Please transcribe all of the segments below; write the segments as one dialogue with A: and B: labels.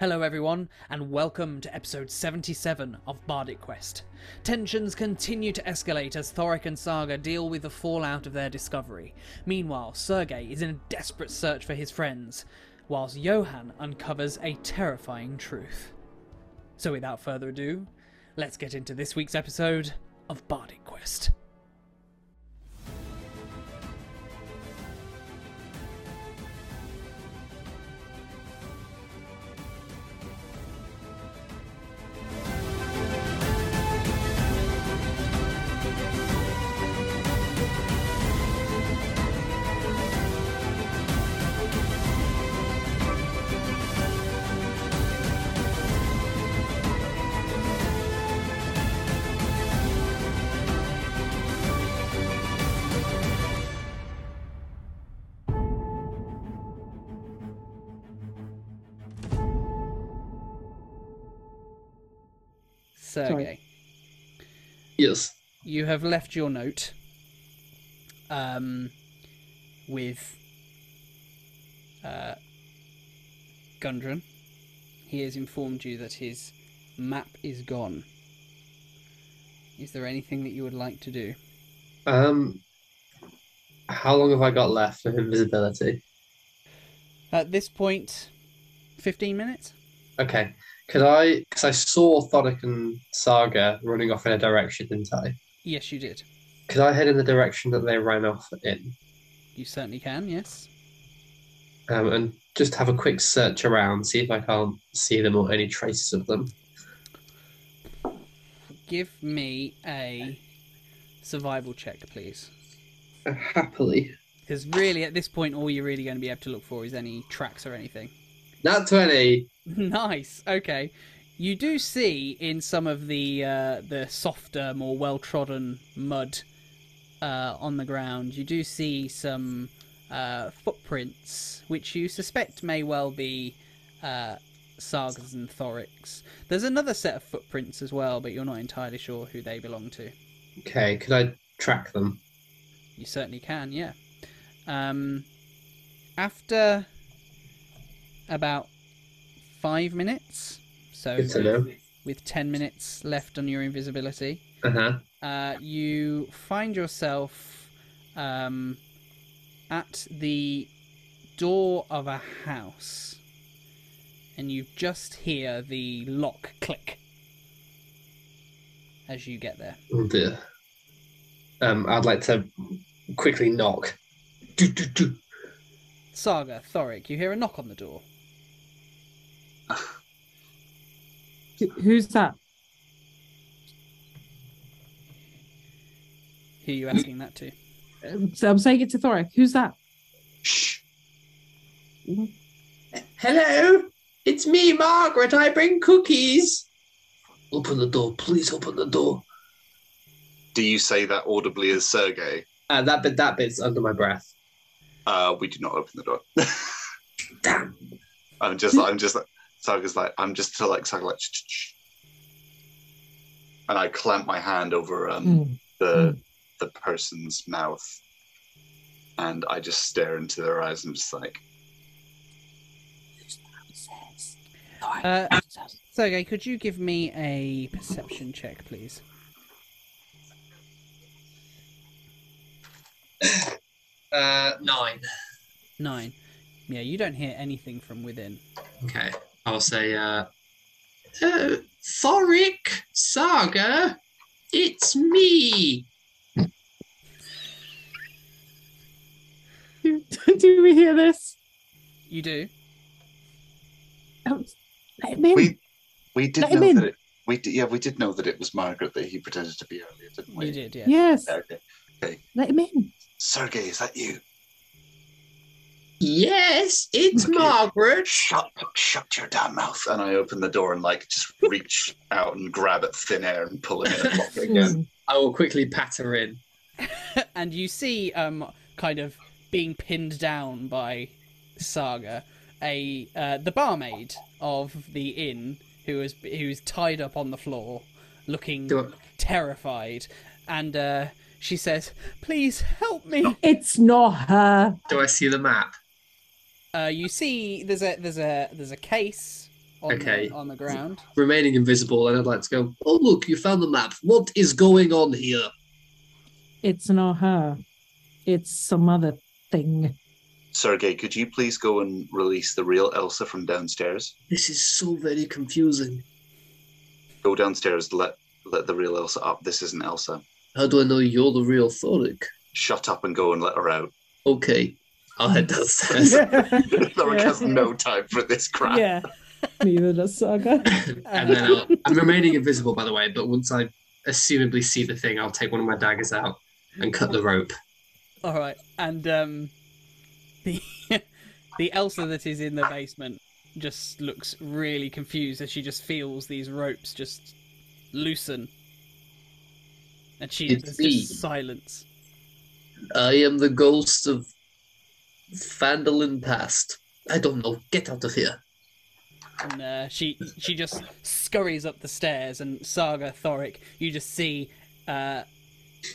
A: Hello, everyone, and welcome to episode 77 of Bardic Quest. Tensions continue to escalate as Thorik and Saga deal with the fallout of their discovery. Meanwhile, Sergei is in a desperate search for his friends, whilst Johann uncovers a terrifying truth. So, without further ado, let's get into this week's episode of Bardic Quest. Sergei.
B: Yes.
A: you have left your note um, with uh, Gundren. He has informed you that his map is gone. Is there anything that you would like to do?
B: Um, how long have I got left for invisibility?
A: At this point, 15 minutes?
B: Okay. Could I? Because I saw Thorik and Saga running off in a direction, didn't I?
A: Yes, you did.
B: Could I head in the direction that they ran off in,
A: You certainly can, yes.
B: um, and just have a quick search around, see if I can't see them or any traces of them?
A: Give me a survival check, please.
B: Uh, happily.
A: Because really, at this point, all you're really going to be able to look for is any tracks or anything.
B: Not twenty.
A: nice. Okay. You do see in some of the uh, the softer, more well trodden mud uh, on the ground, you do see some uh, footprints, which you suspect may well be uh, and Thorik's. There's another set of footprints as well, but you're not entirely sure who they belong to.
B: Okay. Could I track them?
A: You certainly can, yeah. Um, after about five minutes, so
B: Good to know.
A: with 10 minutes left on your invisibility,
B: Uh huh.
A: uh, you find yourself um, at the door of a house. And you just hear the lock click as you get there.
B: Oh dear. Um, I'd like to quickly knock. Do, do, do.
A: Saga, Thorik, you hear a knock on the door.
C: Who- Who's that?
A: Who are you asking that to?
C: So I'm saying it to Thorik. Who's that?
B: Shh. Hello, it's me, Margaret. I bring cookies. Open the door, please. Open the door.
D: Do you say that audibly as Sergei?
B: Uh, that bit, that bit's under my breath.
D: Uh, we do not open the door.
B: Damn.
D: I'm just, I'm just, Saga's like, I'm just to like, Saga like, shh, shh, shh. and I clamp my hand over um,
C: Mm.
D: the the person's mouth, and I just stare into their eyes and just like,
A: Uh, Sergei, could you give me a perception check, please?
B: Uh, nine.
A: Nine. Yeah, you don't hear anything from within.
B: Okay. I'll say, uh, uh, Thorik, Saga, it's me.
C: Do, do we hear this?
A: You do?
C: Um, let him in.
D: we, we did
C: Let him
D: know
C: in.
D: that it, we did, yeah, we did know that it was Margaret that he pretended to be earlier, didn't we?
A: You did, yeah.
C: Yes,
D: Yeah, Okay,
C: let him in.
D: Sergei, is that you?
B: Yes, it's
D: Okay.
B: Margaret.
D: Shut, shut your damn mouth! And I open the door and like just reach out and grab at thin air and pull it in and lock it again.
C: Mm.
B: I will quickly pat her in.
A: and you see, um, kind of being pinned down by Saga, a uh, the barmaid of the inn who is who's tied up on the floor, looking
B: Do
A: terrified, and uh, she says, "Please help me."
C: It's not her.
B: Do I see the map?
A: Uh, you see, there's a there's a there's a case on,
B: Okay.
A: the, on the ground.
B: Remaining invisible, and I'd like to go. Oh look, you found the map. What is going on here?
C: It's not her. It's some other thing.
D: Sergei, could you please go and release the real Elsa from downstairs?
B: This is so very confusing.
D: Go downstairs, let let the real Elsa up. This isn't Elsa.
B: How do I know you're the real Thorik?
D: Shut up and go and let her out.
B: Okay, I'll head downstairs.
D: Thorik has no time for this crap.
C: yeah. Neither does Saga.
B: and then I'll, I'm remaining invisible, by the way. But once I assumably see the thing, I'll take one of my daggers out and cut the rope.
A: All right, and um, the the Elsa that is in the basement just looks really confused as she just feels these ropes just loosen, and she
B: It's
A: there's
B: me.
A: just silence.
B: I am the ghost of Phandalin past. I don't know. Get out of here.
A: And uh, she she just scurries up the stairs, and Saga Thorik, you just see uh,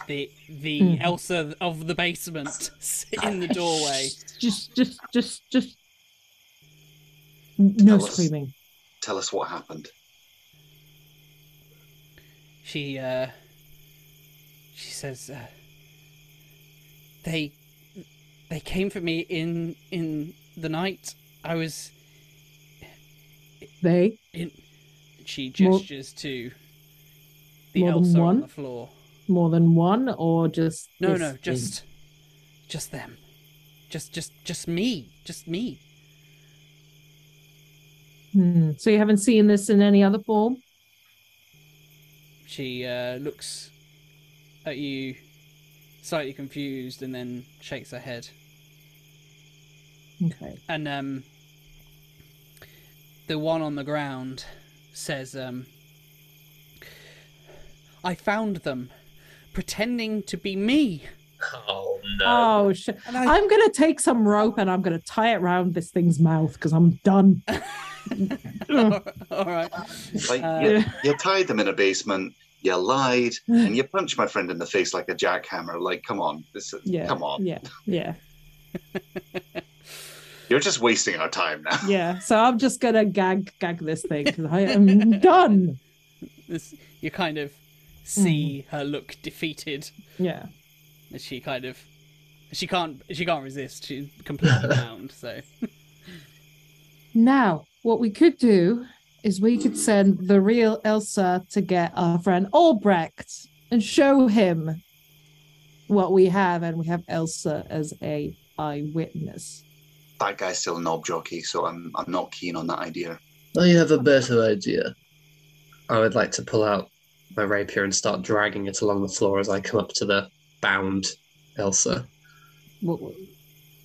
A: the the
C: Mhm.
A: Elsa of the basement in the doorway.
C: Just, just, just, just. No
D: Tell us.
C: screaming.
D: Tell us what happened.
A: She uh, she says uh, they they came for me in in the night. I was
C: They.
A: in. She
C: More-
A: gestures to the
C: more than
A: Elsa on
C: one?
A: the floor.
C: More than one, or just.
A: No, no,
C: thing?
A: just just them. Just just just me. Just me.
C: Hmm. So you haven't seen this in any other form?
A: She uh, looks at you, slightly confused, and then shakes her head.
C: Okay.
A: And um, the one on the ground says, um, "I found them, pretending to be me."
B: Oh no.
C: Oh shit!
A: I,
C: I'm gonna take some rope and I'm gonna tie it around this thing's mouth because I'm done.
A: all right.
D: Like
A: Uh,
D: you, you tied them in a basement, you lied, and you punched my friend in the face like a jackhammer. Like, come on, this is,
C: Yeah.
D: come on.
C: Yeah, yeah,
D: You're just wasting our time now.
C: yeah. So I'm just gonna gag gag this thing because I am done.
A: This, you kind of mm. see her look defeated
C: Yeah.
A: as she kind of she can't she can't resist. She's completely bound. So
C: Now, what we could do is we could send the real Elsa to get our friend Albrecht and show him what we have, and we have Elsa as a eyewitness.
D: That guy's still a knob jockey, so I'm I'm not keen on that idea.
B: Well, you have a better idea. I would like to pull out my rapier and start dragging it along the floor as I come up to the bound Elsa.
C: What- what-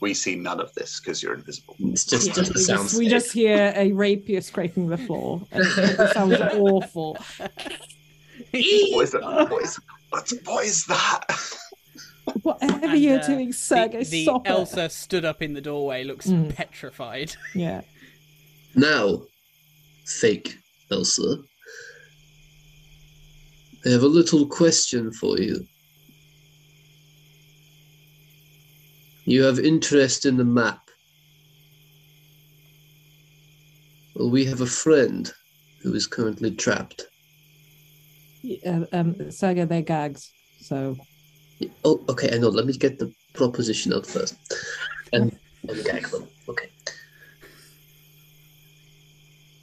D: We see none of this because you're invisible.
B: It's just,
C: yeah,
B: just the
C: we,
B: sound.
C: just, we just hear a rapier scraping the floor. It sounds awful.
D: What is that? What is, what, what is that?
C: Whatever
A: And,
C: you're
A: uh,
C: doing, Sergei,
A: the, the
C: stop it.
A: Elsa stood up in the doorway, looks
C: Mm.
A: petrified.
C: Yeah.
B: Now, fake Elsa. I have a little question for you. You have interest in the map. Well, we have a friend who is currently trapped.
C: Yeah, um, Sergei, they're gags. So
B: Oh, okay, I know. Let me get the proposition out first. And ungag them. Okay.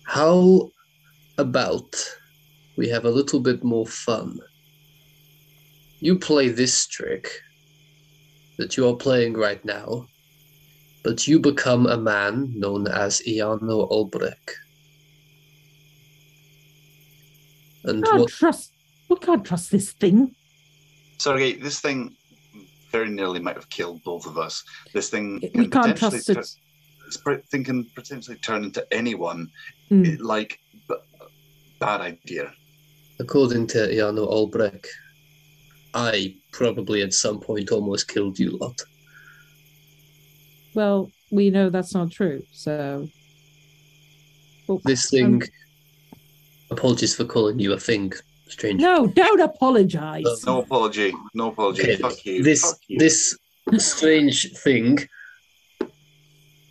B: How about we have a little bit more fun? You play this trick that you are playing right now, but you become a man known as Iano Albrecht. And
C: can't
B: what
C: trust. We can't trust this thing.
D: Sergei, this thing very nearly might have killed both of us. This thing
C: We
D: can
C: can't
D: potentially
C: trust
D: tur- this thing can potentially turn into anyone.
C: Mm.
D: Like, b- bad idea.
B: According to Iano Albrecht, I probably at some point almost killed you lot.
C: Well, we know that's not true. So Well,
B: This
C: um,
B: thing. apologies for calling you a thing, strange.
C: no, don't apologize.
B: Uh,
D: No apology. No apology.
B: Okay,
D: Fuck you.
B: this
D: Fuck you.
B: this strange thing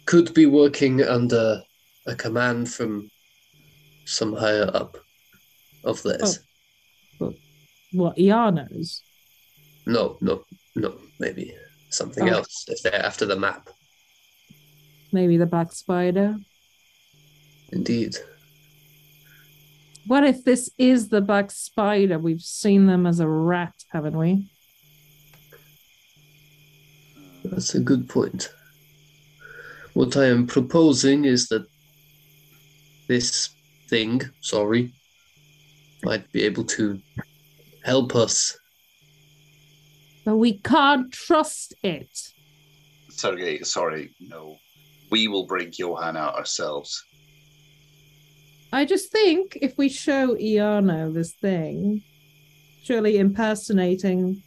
B: could be working under a command from some higher up of theirs.
C: What Iano's?
B: No, no, no, maybe something
C: Oh.
B: else if they're after the map.
C: Maybe the Black Spider.
B: Indeed.
C: What if this is the Black Spider? We've seen them as a rat, haven't we?
B: That's a good point. What I am proposing is that this thing, sorry, might be able to help us.
C: But we can't trust it.
D: Sergei, sorry, no. We will bring Johann out ourselves.
C: I just think if we show Iano this thing, surely impersonating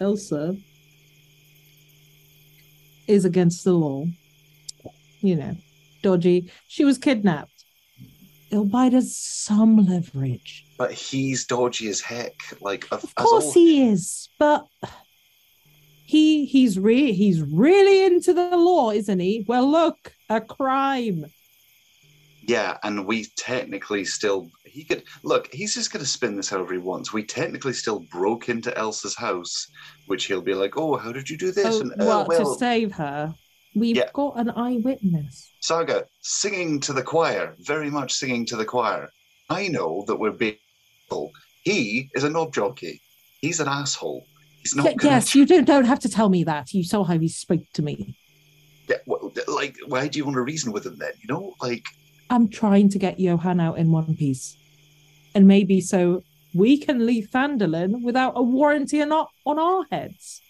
C: Elsa is against the law. You know, dodgy. She was kidnapped. It'll buy us some leverage.
D: But he's dodgy as heck. Like, of,
C: Of course
D: all-
C: he is, but he he's re- he's really into the law, isn't he? Well, look, a crime.
D: Yeah, and we technically still. He could look. He's just going to spin this however he wants. We technically still broke into Elsa's house, which he'll be like, "Oh, how did you do this?"
C: Oh,
D: and
C: well,
D: oh, well,
C: to save her, we've
D: Yeah.
C: got an eyewitness.
D: Saga singing to the choir, very much singing to the choir. I know that we're being. He is a knob jockey. He's an asshole. He's not.
C: Ye-
D: gonna
C: yes, you don't don't have to tell me that. You saw how he spoke to me.
D: Yeah, well, like, why do you want to reason with him then? You know, like,
C: I'm trying to get Johann out in one piece, and maybe so we can leave Phandalin without a warranty on our, on our heads.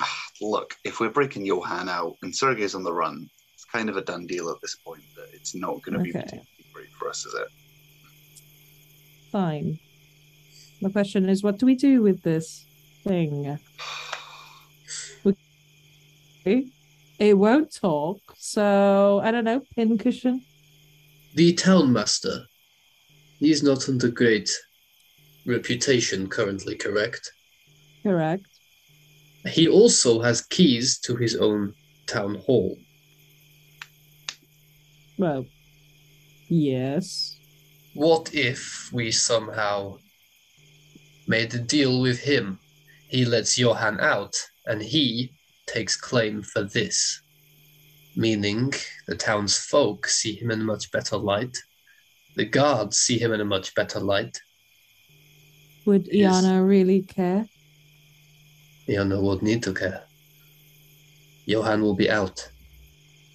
D: Ah, look, if we're breaking Johann out and Sergei's on the run, it's kind of a done deal at this point. That it's not going to be
C: Okay.
D: particularly great for us, is it?
C: Fine. The question is, what do we do with this thing? It won't talk, so I don't know. Pincushion.
B: The town master. He's not under great reputation currently, correct?
C: Correct.
B: He also has keys to his own town hall.
C: Well, yes.
B: What if we somehow made a deal with him? He lets Johann out, and he takes claim for this. Meaning, the townsfolk see him in a much better light. The guards see him in a much better light.
C: Would. Iana really care?
B: Iana would need to care. Johann will be out,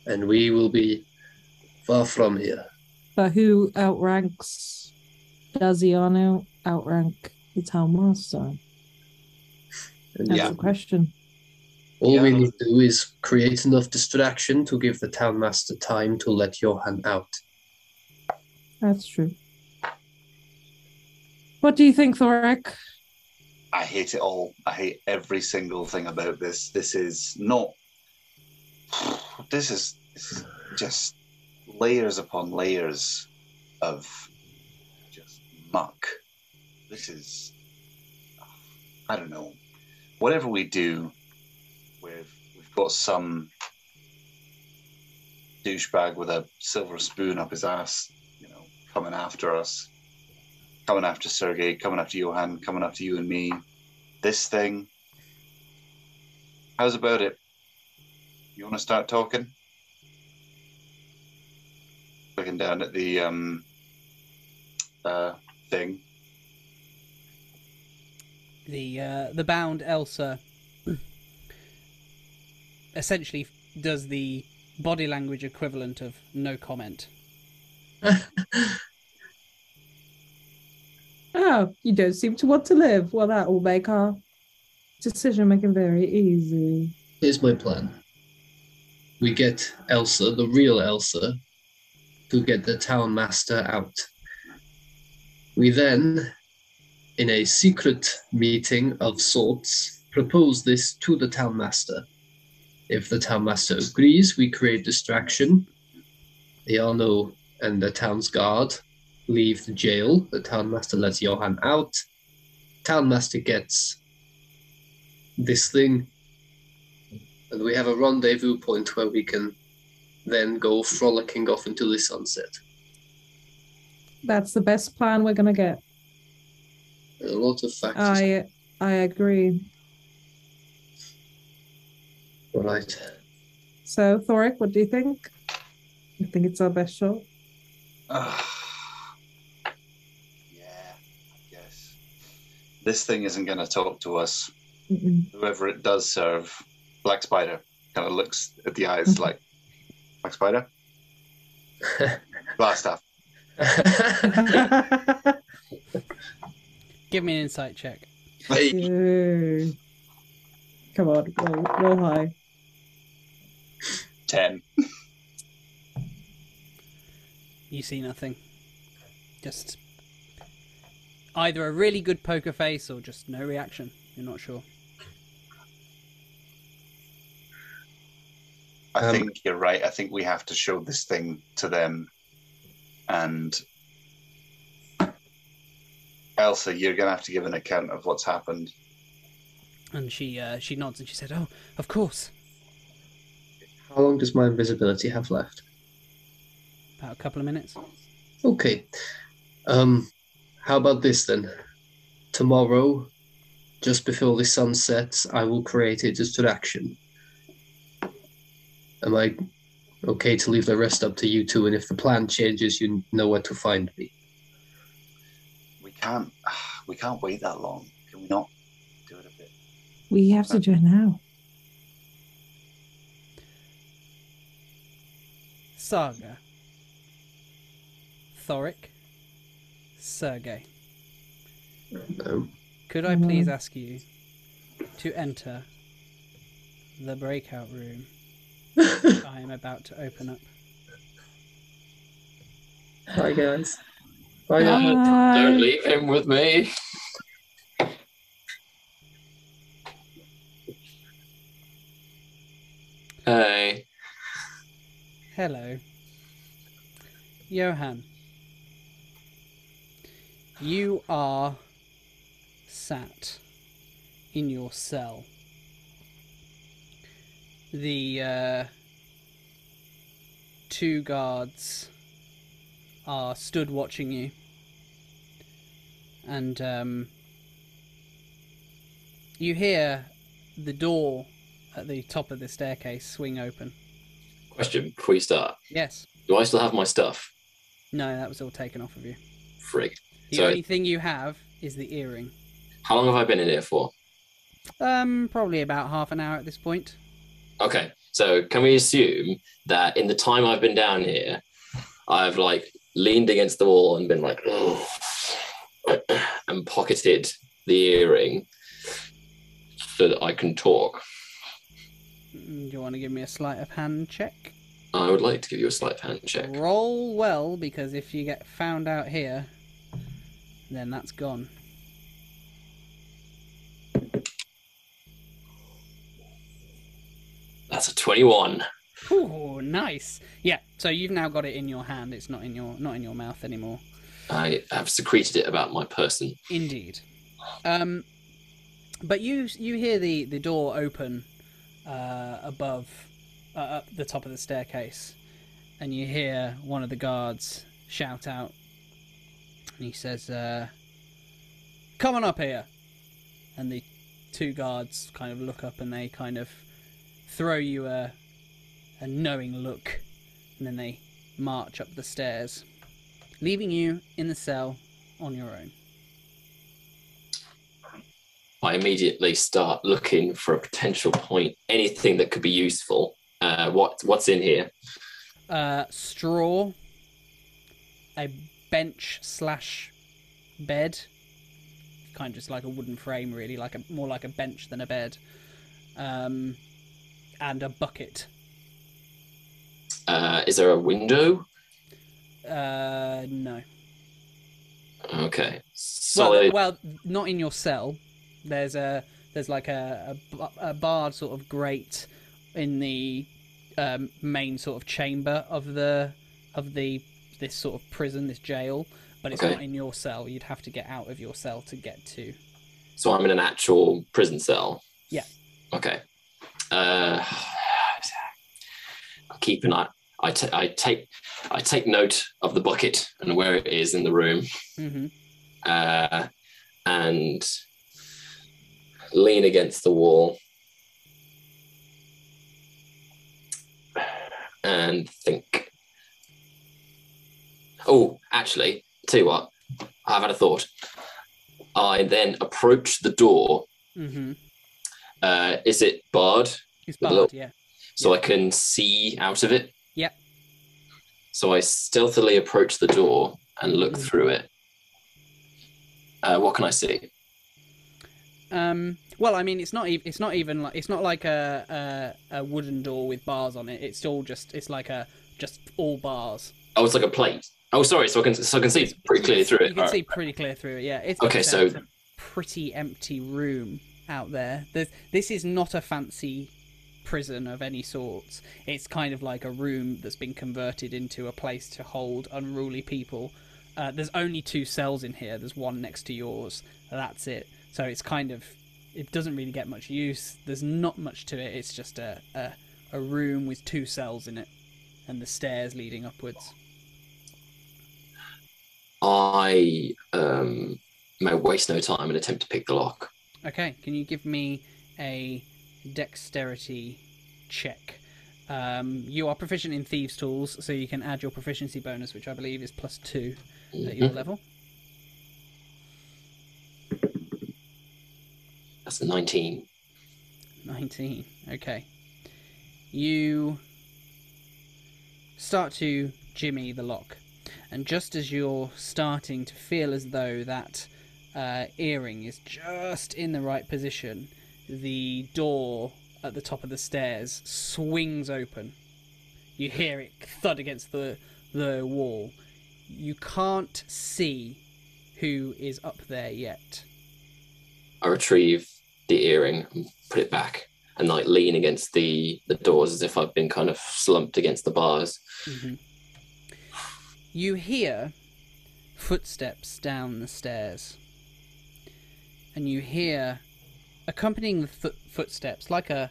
B: and we will be far from here.
C: But who outranks? Does Iana outrank the town master? That's
D: Yeah.
C: the question.
B: All we need to do is create enough distraction to give the townmaster time to let Johann out.
C: That's true. What do you think, Thorik?
D: I hate it all. I hate every single thing about this. This is not. This is just layers upon layers of just muck. This is. I don't know. Whatever we do, got some douchebag with a silver spoon up his ass, you know, coming after us coming after Sergei, coming after Johann, coming after you and me. This thing. How's about it? You want to start talking? Looking down at the um, uh, thing.
A: The uh, the bound Elsa essentially does the body language equivalent of no comment.
C: Oh, you don't seem to want to live. Well, that will make our decision making very easy.
B: Here's my plan. We get Elsa, the real Elsa, to get the town master out. We then, in a secret meeting of sorts, propose this to the town master. If the town master agrees, we create distraction. Iano and the town's guard leave the jail. The town master lets Johann out. Town master gets this thing and we have a rendezvous point where we can then go frolicking off into the sunset.
C: That's the best plan we're gonna get.
B: A lot of factors.
C: I I agree.
B: Right.
C: So, Thorik, what do you think? I think it's our best shot. Ah.
D: yeah, I guess. This thing isn't going to talk to us.
C: Mm-mm.
D: Whoever it does serve, Black Spider kind of looks at the eyes like, Black Spider? Glass staff.
A: Give me an insight check.
B: Hey,
C: Come on, roll, roll high.
D: 10.
A: You see nothing. Just either a really good poker face or just no reaction. You're not sure.
D: I
B: Um,
D: think you're right. I think we have to show this thing to them. And Elsa, you're going to have to give an account of what's happened.
A: And she uh, she nods and she said, "Oh, of course."
B: How long does my invisibility have left?
A: About a couple of minutes.
B: Okay. Um, how about this then? Tomorrow, just before the sun sets, I will create a distraction. Am I okay to leave the rest up to you two? And if the plan changes, you know where to find me.
D: We can't, we can't wait that long. Can we not do it a bit?
C: We have to do it now.
A: Saga, Thorik, Sergei.
B: No.
A: Could I please ask you to enter the breakout room I am about to open up?
B: Bye, guys. Bye, guys.
C: Bye.
E: Don't leave him with me. Hey.
A: Hello. Johann. You are sat in your cell. The uh, two guards are stood watching you. And um, you hear the door at the top of the staircase swing open.
E: Question before you start.
A: Yes.
E: Do I still have my stuff?
A: No, that was all taken off of you.
E: Frig.
A: The
E: So-
A: only thing you have is the earring.
E: How long have I been in here for?
A: Um, probably about half an hour at this point.
E: Okay. So can we assume that in the time I've been down here, I've like leaned against the wall and been like, oh, and pocketed the earring so that I can talk.
A: You want to give me a sleight of hand check?
E: I would like to give you a sleight of hand check.
A: Roll well, because if you get found out here, then that's gone.
E: That's a 21.
A: Ooh, nice. Yeah. So you've now got it in your hand. It's not in your not in your mouth anymore.
E: I have secreted it about my person.
A: Indeed. Um, but you you hear the the door open uh, above uh, up the top of the staircase, and you hear one of the guards shout out, and he says, uh, "Come on up here!" And the two guards kind of look up and they kind of throw you a a knowing look, and then they march up the stairs, leaving you in the cell on your own.
E: I immediately start looking for a potential point, anything that could be useful. Uh, what what's in here?
A: uh, straw, a bench slash bed, kind of just like a wooden frame, really, like a more like a bench than a bed, um, and a bucket.
E: Uh, is there a window?
A: Uh, no.
E: Okay,
A: Well,
E: solid.
A: well, not in your cell. There's a there's like a a, a barred sort of grate in the um, main sort of chamber of the of the this sort of prison, this jail, but it's
E: Okay.
A: not in your cell. You'd have to get out of your cell to get to.
E: So I'm in an actual prison cell.
A: Yeah.
E: Okay. Uh, I'll keep an eye. I, I take I take note of the bucket and where it is in the room,
A: mm-hmm.
E: uh, and lean against the wall and think. Oh, actually, tell you what, I've had a thought. I then approach the door.
A: hmm
E: Uh, is it barred?
A: It's barred,
E: little-
A: yeah.
E: so I can see out of it.
A: Yep.
E: So I stealthily approach the door and look
A: Mhm.
E: through it. Uh, what can I see?
A: Um, well, I mean, it's not. E- it's not even like. It's not like a, a a wooden door with bars on it. It's all just. It's like a just all bars.
E: Oh, it's like a plate. Oh, sorry. So I can so I can see it's, pretty clearly through it.
A: You can
E: Alright.
A: see pretty clear through it. Yeah. It's
E: Okay, so-
A: it's a pretty empty room out there. There's, this is not a fancy prison of any sorts. It's kind of like a room that's been converted into a place to hold unruly people. Uh, there's only two cells in here. There's one next to yours. That's it. So it's kind of. It doesn't really get much use. There's not much to it. It's just a, a, a room with two cells in it and the stairs leading upwards.
E: I um, may waste no time and attempt to pick the lock.
A: Okay, can you give me a dexterity check? Um, you are proficient in thieves' tools, so you can add your proficiency bonus, which I believe is plus two at your
E: Mhm.
A: level.
E: That's a nineteen.
A: 19. Okay. You start to jimmy the lock, and just as you're starting to feel as though that uh, earring is just in the right position, the door at the top of the stairs swings open. You hear it thud against the the wall. You can't see who is up there yet.
E: I retrieve the earring and put it back and like lean against the the doors as if I've been kind of slumped against the bars.
A: hmm You hear footsteps down the stairs, and you hear, accompanying the foot footsteps, like a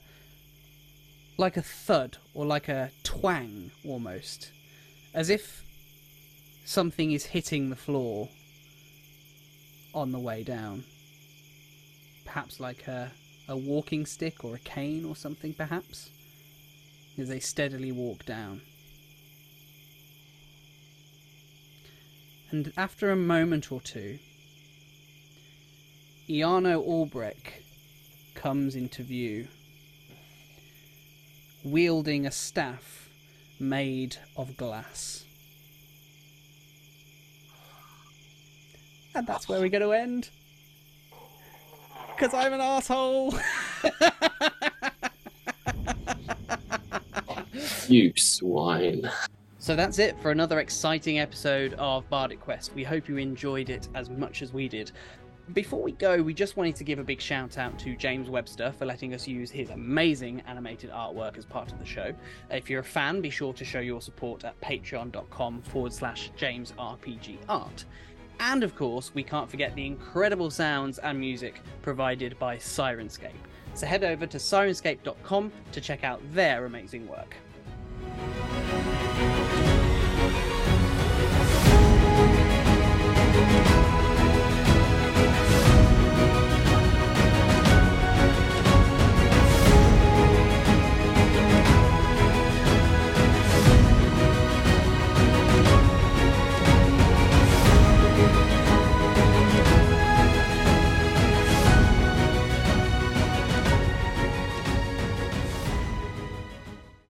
A: like a thud or like a twang almost, as if something is hitting the floor on the way down. Perhaps like a a walking stick or a cane or something, perhaps, as they steadily walk down. And after a moment or two, Iano Albrecht comes into view, wielding a staff made of glass. And that's where we're going to end. Because I'm an asshole.
E: You swine.
A: So that's it for another exciting episode of Bardic Quest. We hope you enjoyed it as much as we did. Before we go, we just wanted to give a big shout out to James Webster for letting us use his amazing animated artwork as part of the show. If you're a fan, be sure to show your support at patreon.com forward slash jamesrpgart. And of course, we can't forget the incredible sounds and music provided by Syrinscape. So head over to syrinscape.com to check out their amazing work.